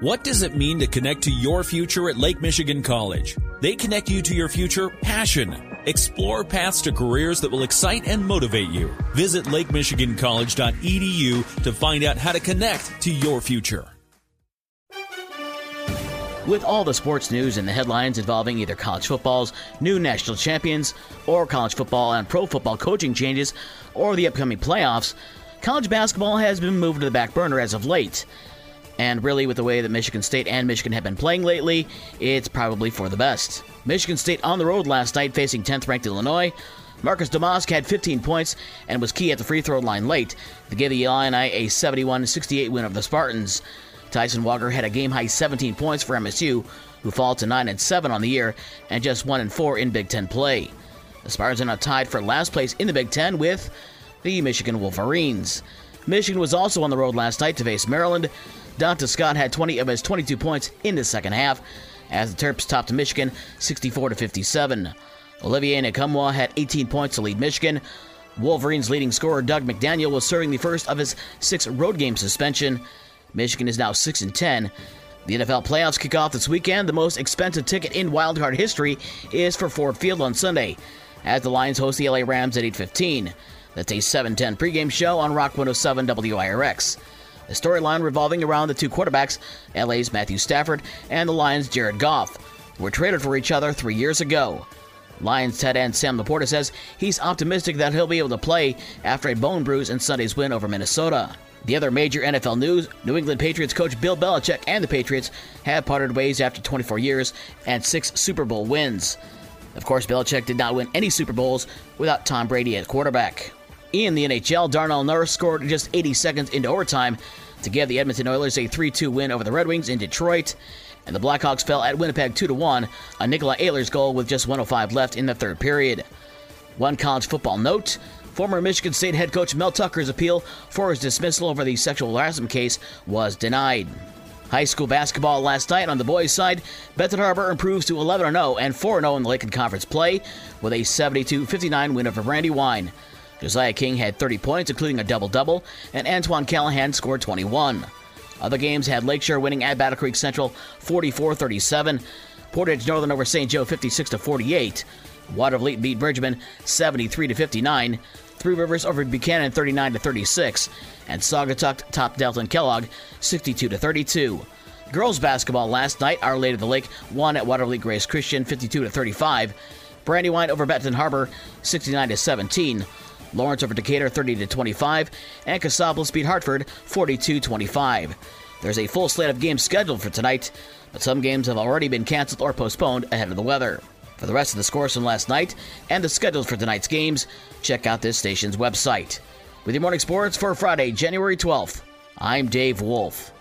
What does it mean to connect to your future at Lake Michigan College? They connect you to your future passion. Explore paths to careers that will excite and motivate you. Visit lakemichigancollege.edu to find out how to connect to your future. With all the sports news and the headlines involving either college football's new national champions, or college football and pro football coaching changes, or the upcoming playoffs, college basketball has been moved to the back burner as of late. And really, with the way that Michigan State and Michigan have been playing lately, it's probably for the best. Michigan State on the road last night facing 10th ranked Illinois. Marcus Domask had 15 points and was key at the free throw line late to give the Illini a 71 68 win over the Spartans. Tyson Walker had a game high 17 points for MSU, who fall to 9 and 7 on the year and just 1 and 4 in Big Ten play. The Spartans are now tied for last place in the Big Ten with the Michigan Wolverines. Michigan was also on the road last night to face Maryland. Donta Scott had 20 uh, of his 22 points in the second half, as the Terps topped Michigan 64 to 57. Olivier Nkamhoua had 18 points to lead Michigan. Wolverines' leading scorer Dug McDaniel was serving the first of his six road game suspension. Michigan is now 6 and 10. The NFL playoffs kick off this weekend. The most expensive ticket in wildcard history is for Ford Field on Sunday, as the Lions host the LA Rams at 8:15. That's a 7:10 pregame show on Rock 107 WIRX. The storyline revolving around the two quarterbacks, LA's Matthew Stafford and the Lions' Jared Goff, were traded for each other three years ago. Lions tight end Sam LaPorta says he's optimistic that he'll be able to play after a bone bruise in Sunday's win over Minnesota. The other major NFL news New England Patriots coach Bill Belichick and the Patriots have parted ways after 24 years and six Super Bowl wins. Of course, Belichick did not win any Super Bowls without Tom Brady at quarterback. In the NHL, Darnell Nurse scored just 80 seconds into overtime to give the Edmonton Oilers a 3 2 win over the Red Wings in Detroit. And the Blackhawks fell at Winnipeg 2 1, a Nikolai Ehlers goal with just 105 left in the third period. One college football note Former Michigan State head coach Mel Tucker's appeal for his dismissal over the sexual harassment case was denied. High school basketball last night on the boys' side, Benton Harbor improves to 11 0 and 4 0 in the Lakeland Conference play with a 72 59 win over Brandywine. Josiah King had 30 points, including a double double, and Antoine Callahan scored 21. Other games had Lakeshore winning at Battle Creek Central 44 37, Portage Northern over St. Joe 56 48, Watervliet beat Bridgman 73 59, Three Rivers over Buchanan 39 36, and Saugatuck topped Delton Kellogg 62 32. Girls basketball last night, Our Lady of the Lake won at Watervliet Grace Christian 52 35, Brandywine over Benton Harbor 69 to 17. Lawrence over Decatur 30 to 25, and Casablanca beat Hartford 42 25. There's a full slate of games scheduled for tonight, but some games have already been canceled or postponed ahead of the weather. For the rest of the scores from last night and the schedules for tonight's games, check out this station's website. With your morning sports for Friday, January 12th, I'm Dave Wolf.